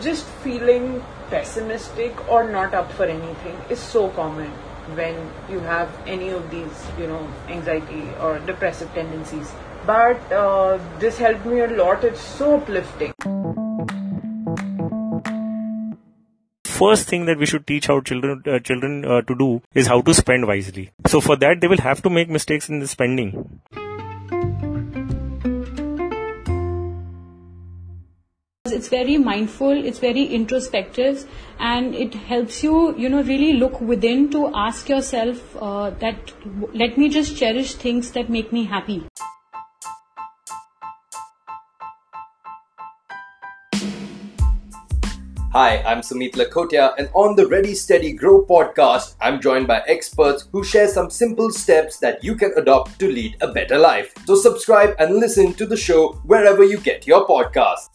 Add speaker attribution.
Speaker 1: just feeling pessimistic or not up for anything is so common when you have any of these, you know, anxiety or depressive tendencies. But uh, this helped me a lot. It's so uplifting.
Speaker 2: First thing that we should teach our children uh, children uh, to do is how to spend wisely. So for that, they will have to make mistakes in the spending.
Speaker 3: It's very mindful, it's very introspective, and it helps you, you know, really look within to ask yourself uh, that let me just cherish things that make me happy.
Speaker 4: Hi, I'm Sumit Lakhotia, and on the Ready Steady Grow podcast, I'm joined by experts who share some simple steps that you can adopt to lead a better life. So, subscribe and listen to the show wherever you get your podcasts.